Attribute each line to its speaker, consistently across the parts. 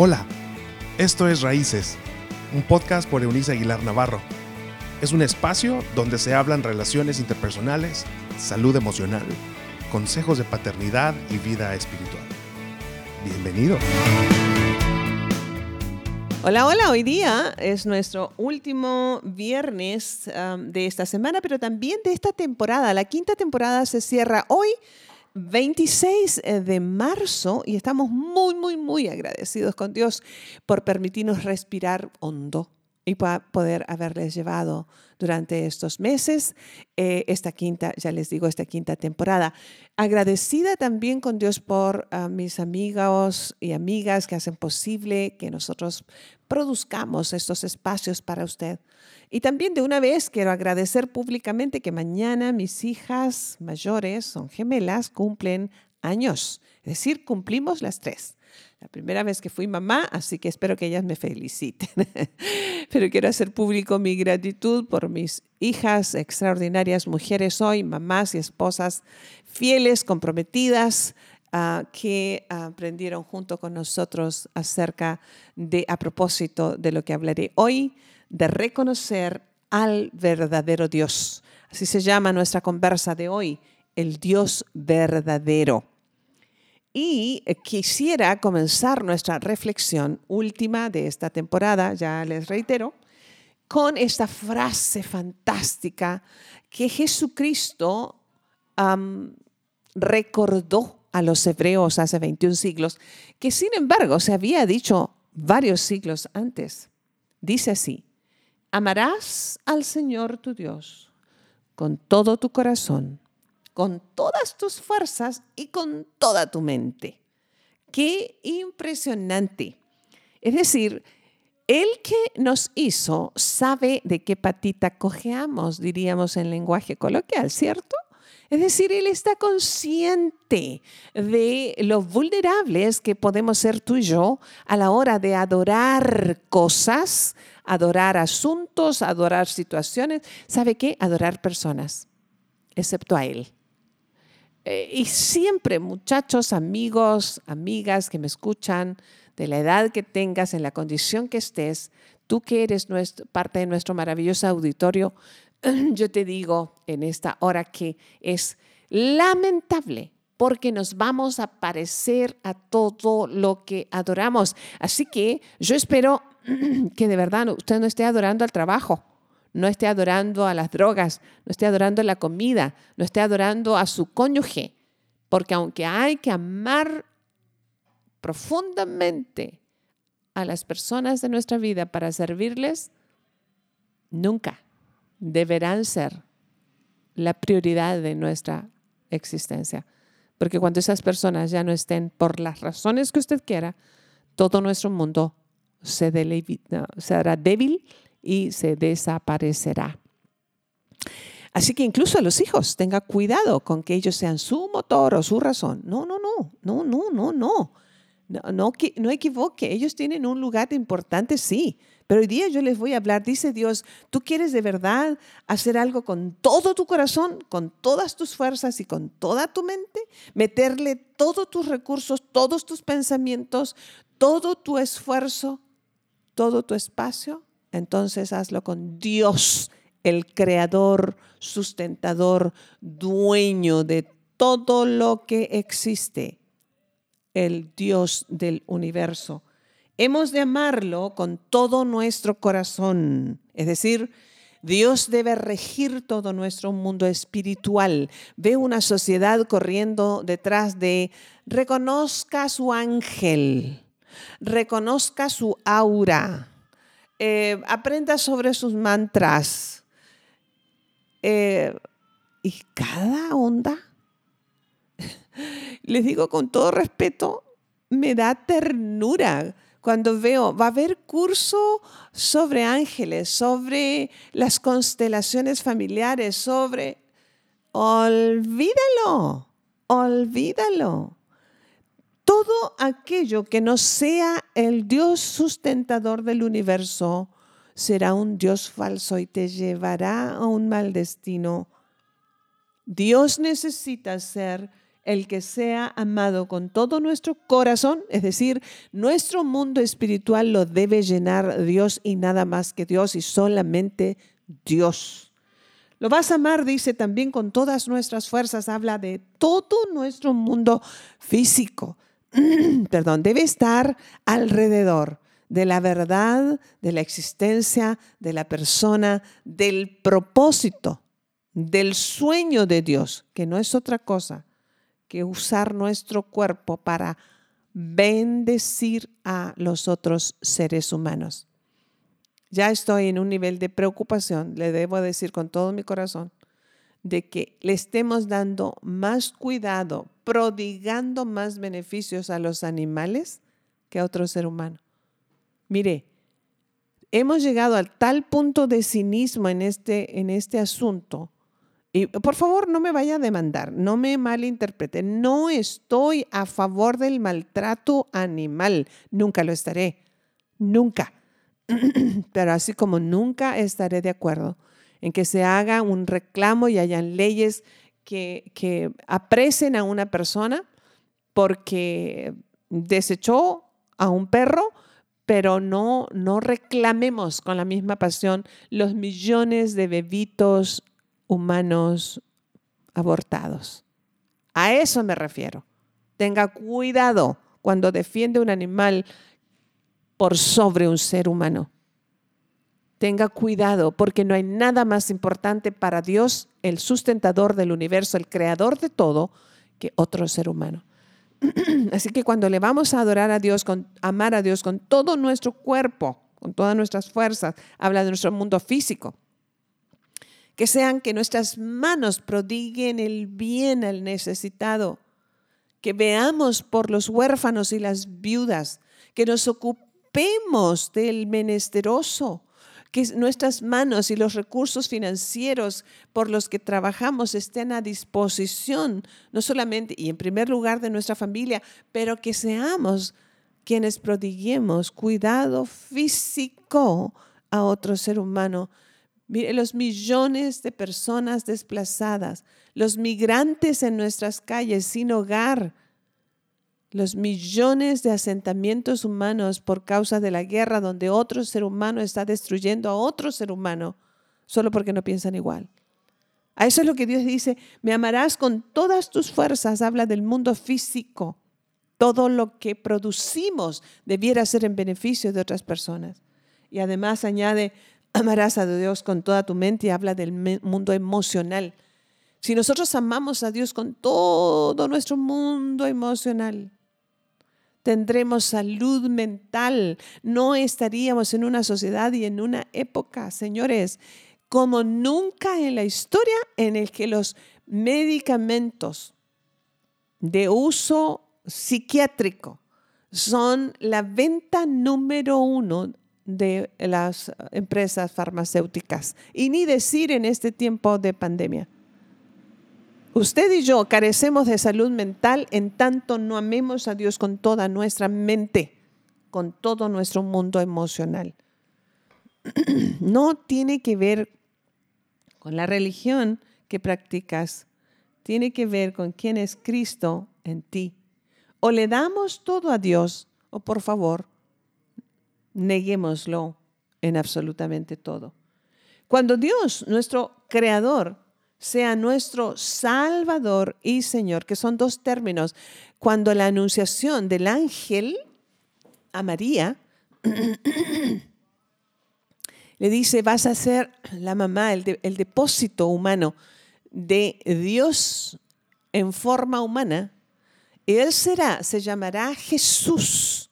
Speaker 1: Hola, esto es Raíces, un podcast por Eunice Aguilar Navarro. Es un espacio donde se hablan relaciones interpersonales, salud emocional, consejos de paternidad y vida espiritual. Bienvenido.
Speaker 2: Hola, hola, hoy día es nuestro último viernes um, de esta semana, pero también de esta temporada. La quinta temporada se cierra hoy 26 eh, de marzo y estamos muy, muy, muy agradecidos con Dios por permitirnos respirar hondo y poder haberles llevado durante estos meses eh, esta quinta, ya les digo, esta quinta temporada. Agradecida también con Dios por ah, mis amigos y amigas que hacen posible que nosotros produzcamos estos espacios para usted. Y también de una vez quiero agradecer públicamente que mañana mis hijas mayores, son gemelas, cumplen años. Es decir, cumplimos las tres. La primera vez que fui mamá, así que espero que ellas me feliciten. Pero quiero hacer público mi gratitud por mis hijas, extraordinarias mujeres hoy, mamás y esposas fieles, comprometidas, ah, que aprendieron junto con nosotros acerca de, a propósito de lo que hablaré hoy, de reconocer al verdadero Dios. Así se llama nuestra conversa de hoy, el Dios verdadero. Y eh, quisiera comenzar nuestra reflexión última de esta temporada, ya les reitero, con esta frase fantástica que Jesucristo recordó a los hebreos hace 21 siglos, que sin embargo se había dicho varios siglos antes. Dice así, amarás al Señor tu Dios con todo tu corazón, con todas tus fuerzas y con toda tu mente. Qué impresionante. Es decir, el que nos hizo sabe de qué patita cojeamos, diríamos en lenguaje coloquial, ¿cierto? Es decir, Él está consciente de lo vulnerables que podemos ser tú y yo a la hora de adorar cosas, adorar asuntos, adorar situaciones. ¿Sabe qué? Adorar personas, excepto a Él. Eh, y siempre, muchachos, amigos, amigas que me escuchan, de la edad que tengas, en la condición que estés, tú que eres parte de nuestro maravilloso auditorio, yo te digo en esta hora que es lamentable porque nos vamos a parecer a todo lo que adoramos. Así que yo espero que de verdad usted no esté adorando al trabajo, no esté adorando a las drogas, no esté adorando a la comida, no esté adorando a su cónyuge, porque aunque hay que amar profundamente a las personas de nuestra vida para servirles, nunca deberán ser la prioridad de nuestra existencia. Porque cuando esas personas ya no estén por las razones que usted quiera, todo nuestro mundo se, será débil y se desaparecerá. Así que incluso a los hijos, tenga cuidado con que ellos sean su motor o su razón. No, no, no, no, no, no, no. No, no, no equivoque, ellos tienen un lugar importante, sí, pero hoy día yo les voy a hablar, dice Dios, tú quieres de verdad hacer algo con todo tu corazón, con todas tus fuerzas y con toda tu mente, meterle todos tus recursos, todos tus pensamientos, todo tu esfuerzo, todo tu espacio, entonces hazlo con Dios, el creador, sustentador, dueño de todo lo que existe el Dios del universo. Hemos de amarlo con todo nuestro corazón, es decir, Dios debe regir todo nuestro mundo espiritual. Ve una sociedad corriendo detrás de, reconozca su ángel, reconozca su aura, eh, aprenda sobre sus mantras. Eh, y cada onda les digo con todo respeto, me da ternura cuando veo, va a haber curso sobre ángeles, sobre las constelaciones familiares, sobre... Olvídalo, olvídalo. Todo aquello que no sea el Dios sustentador del universo será un Dios falso y te llevará a un mal destino. Dios necesita ser el que sea amado con todo nuestro corazón, es decir, nuestro mundo espiritual lo debe llenar Dios y nada más que Dios y solamente Dios. Lo vas a amar, dice también, con todas nuestras fuerzas. Habla de todo nuestro mundo físico. Perdón, debe estar alrededor de la verdad, de la existencia, de la persona, del propósito, del sueño de Dios, que no es otra cosa que usar nuestro cuerpo para bendecir a los otros seres humanos. Ya estoy en un nivel de preocupación, le debo decir con todo mi corazón, de que le estemos dando más cuidado, prodigando más beneficios a los animales que a otro ser humano. Mire, hemos llegado al tal punto de cinismo en este, en este asunto y por favor, no me vaya a demandar, no me malinterprete. No estoy a favor del maltrato animal, nunca lo estaré, nunca. Pero así como nunca estaré de acuerdo en que se haga un reclamo y hayan leyes que, aprecen a una persona porque desechó a un perro, pero no, no reclamemos con la misma pasión los millones de bebitos humanos abortados. A eso me refiero. Tenga cuidado cuando defiende un animal por sobre un ser humano. Tenga cuidado porque no hay nada más importante para Dios, el sustentador del universo, el creador de todo, que otro ser humano. Así que cuando le vamos a adorar a Dios, con, amar a Dios con todo nuestro cuerpo, con todas nuestras fuerzas, habla de nuestro mundo físico, que sean que nuestras manos prodiguen el bien al necesitado, que veamos por los huérfanos y las viudas, que nos ocupemos del menesteroso, que nuestras manos y los recursos financieros por los que trabajamos estén a disposición, no solamente y en primer lugar de nuestra familia, pero que seamos quienes prodiguemos cuidado físico a otro ser humano. Mire, los millones de personas desplazadas, los migrantes en nuestras calles sin hogar, los millones de asentamientos humanos por causa de la guerra donde otro ser humano está destruyendo a otro ser humano solo porque no piensan igual. A eso es lo que Dios dice, me amarás con todas tus fuerzas, habla del mundo físico. Todo lo que producimos debiera ser en beneficio de otras personas. Y además añade, amarás a Dios con toda tu mente y habla del mundo emocional. Si nosotros amamos a Dios con todo nuestro mundo emocional, tendremos salud mental. No estaríamos en una sociedad y en una época, señores, como nunca en la historia en el que los medicamentos de uso psiquiátrico son la venta número uno de las empresas farmacéuticas. Y ni decir en este tiempo de pandemia. Usted y yo carecemos de salud mental en tanto no amemos a Dios con toda nuestra mente, con todo nuestro mundo emocional. No tiene que ver con la religión que practicas, tiene que ver con quién es Cristo en ti. O le damos todo a Dios, o por favor, neguémoslo en absolutamente todo. Cuando Dios, nuestro creador, sea nuestro Salvador y Señor, que son dos términos, cuando la anunciación del ángel a María le dice, vas a ser la mamá, el, depósito humano de Dios en forma humana, Él será, se llamará Jesús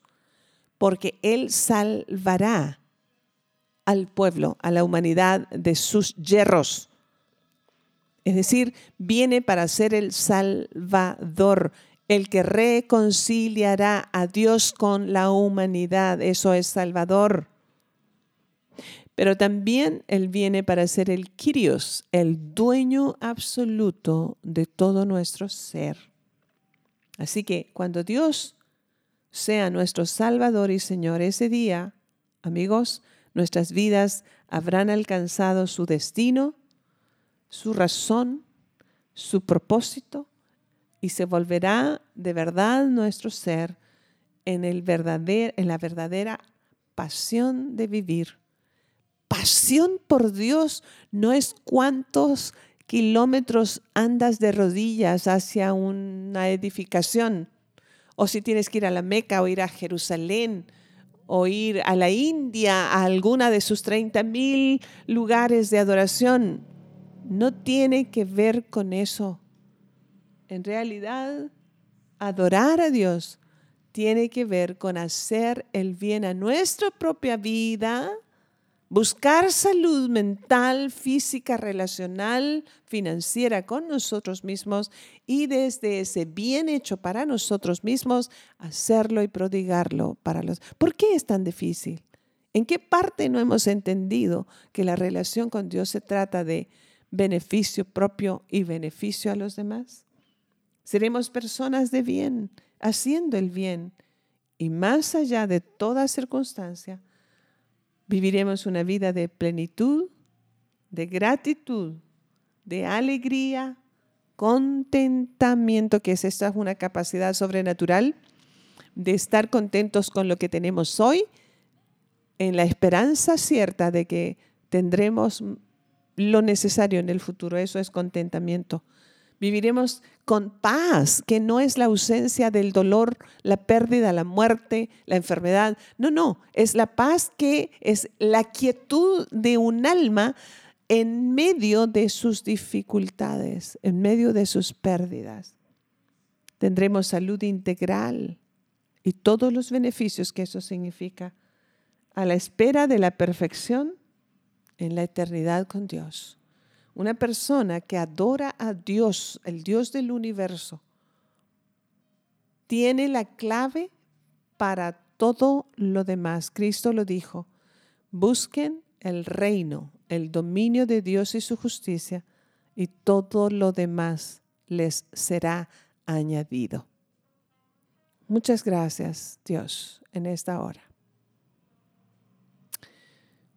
Speaker 2: porque Él salvará al pueblo, a la humanidad de sus yerros. Es decir, viene para ser el Salvador, el que reconciliará a Dios con la humanidad. Eso es Salvador. Pero también Él viene para ser el Kyrios, el dueño absoluto de todo nuestro ser. Así que cuando Dios sea nuestro Salvador y Señor ese día, amigos, nuestras vidas habrán alcanzado su destino, su razón, su propósito y se volverá de verdad nuestro ser en, el en la verdadera pasión de vivir. Pasión por Dios no es cuántos kilómetros andas de rodillas hacia una edificación, o si tienes que ir a la Meca o ir a Jerusalén o ir a la India, a alguna de sus 30 mil lugares de adoración. No tiene que ver con eso. En realidad, adorar a Dios tiene que ver con hacer el bien a nuestra propia vida, buscar salud mental, física, relacional, financiera con nosotros mismos y desde ese bien hecho para nosotros mismos, hacerlo y prodigarlo para los... ¿Por qué es tan difícil? ¿En qué parte no hemos entendido que la relación con Dios se trata de beneficio propio y beneficio a los demás? Seremos personas de bien, haciendo el bien y más allá de toda circunstancia, Viviremos una vida de plenitud, de gratitud, de alegría, contentamiento, que es esta una capacidad sobrenatural de estar contentos con lo que tenemos hoy, en la esperanza cierta de que tendremos lo necesario en el futuro. Eso es contentamiento. Viviremos con paz, que no es la ausencia del dolor, la pérdida, la muerte, la enfermedad. No, no, es la paz que es la quietud de un alma en medio de sus dificultades, en medio de sus pérdidas. Tendremos salud integral y todos los beneficios que eso significa a la espera de la perfección en la eternidad con Dios. Una persona que adora a Dios, el Dios del universo, tiene la clave para todo lo demás. Cristo lo dijo, busquen el reino, el dominio de Dios y su justicia, y todo lo demás les será añadido. Muchas gracias, Dios, en esta hora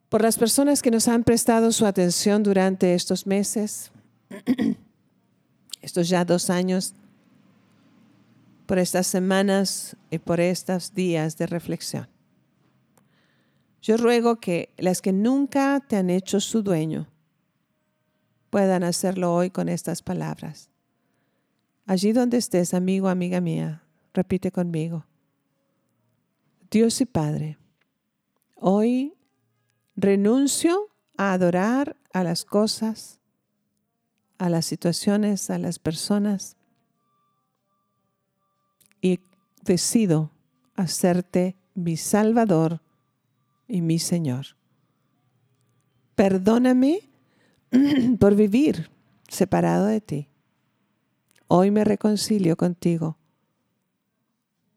Speaker 2: por las personas que nos han prestado su atención durante estos meses, estos ya dos años, por estas semanas y por estos días de reflexión. Yo ruego que las que nunca te han hecho su dueño puedan hacerlo hoy con estas palabras. Allí donde estés, amigo, amiga mía, repite conmigo. Dios y Padre, hoy Renuncio a adorar a las cosas, a las situaciones, a las personas y decido hacerte mi Salvador y mi Señor. Perdóname por vivir separado de ti. Hoy me reconcilio contigo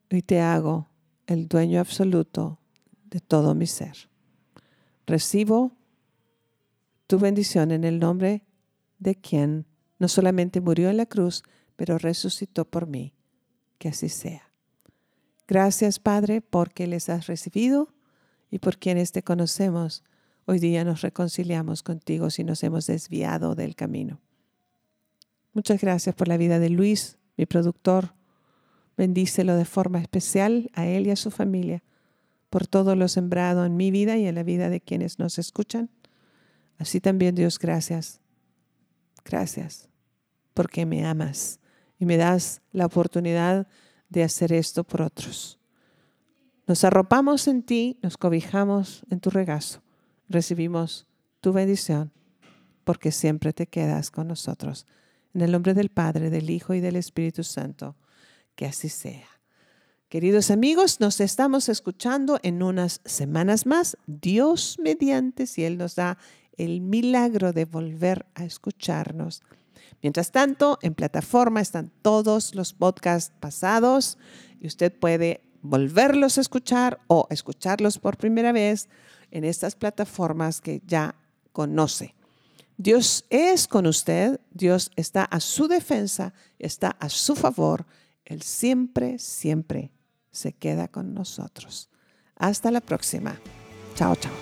Speaker 2: y te hago el dueño absoluto de todo mi ser recibo tu bendición en el nombre de quien no solamente murió en la cruz, pero resucitó por mí. Que así sea. Gracias, Padre, porque les has recibido y por quienes te conocemos. Hoy día nos reconciliamos contigo si nos hemos desviado del camino. Muchas gracias por la vida de Luis, mi productor. Bendícelo de forma especial a él y a su familia por todo lo sembrado en mi vida y en la vida de quienes nos escuchan. Así también Dios, gracias. Gracias porque me amas y me das la oportunidad de hacer esto por otros. Nos arropamos en ti, nos cobijamos en tu regazo, recibimos tu bendición porque siempre te quedas con nosotros. En el nombre del Padre, del Hijo y del Espíritu Santo, que así sea. Queridos amigos, nos estamos escuchando en unas semanas más, Dios mediante, si Él nos da el milagro de volver a escucharnos. Mientras tanto, en plataforma están todos los podcasts pasados y usted puede volverlos a escuchar o escucharlos por primera vez en estas plataformas que ya conoce. Dios es con usted, Dios está a su defensa, está a su favor, Él siempre, siempre se queda con nosotros. Hasta la próxima. Chao, chao.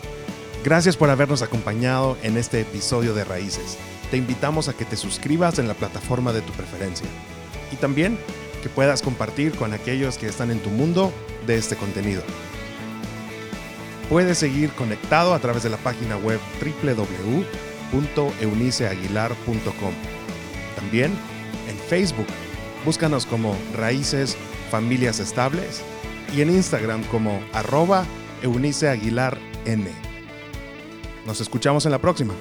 Speaker 1: Gracias por habernos acompañado en este episodio de Raíces. Te invitamos a que te suscribas en la plataforma de tu preferencia. y también que puedas compartir con aquellos que están en tu mundo de este contenido. Puedes seguir conectado a través de la página web www.euniceaguilar.com. También en Facebook, búscanos como Raíces Familias Estables y en Instagram como arroba Eunice Aguilar N. Nos escuchamos en la próxima.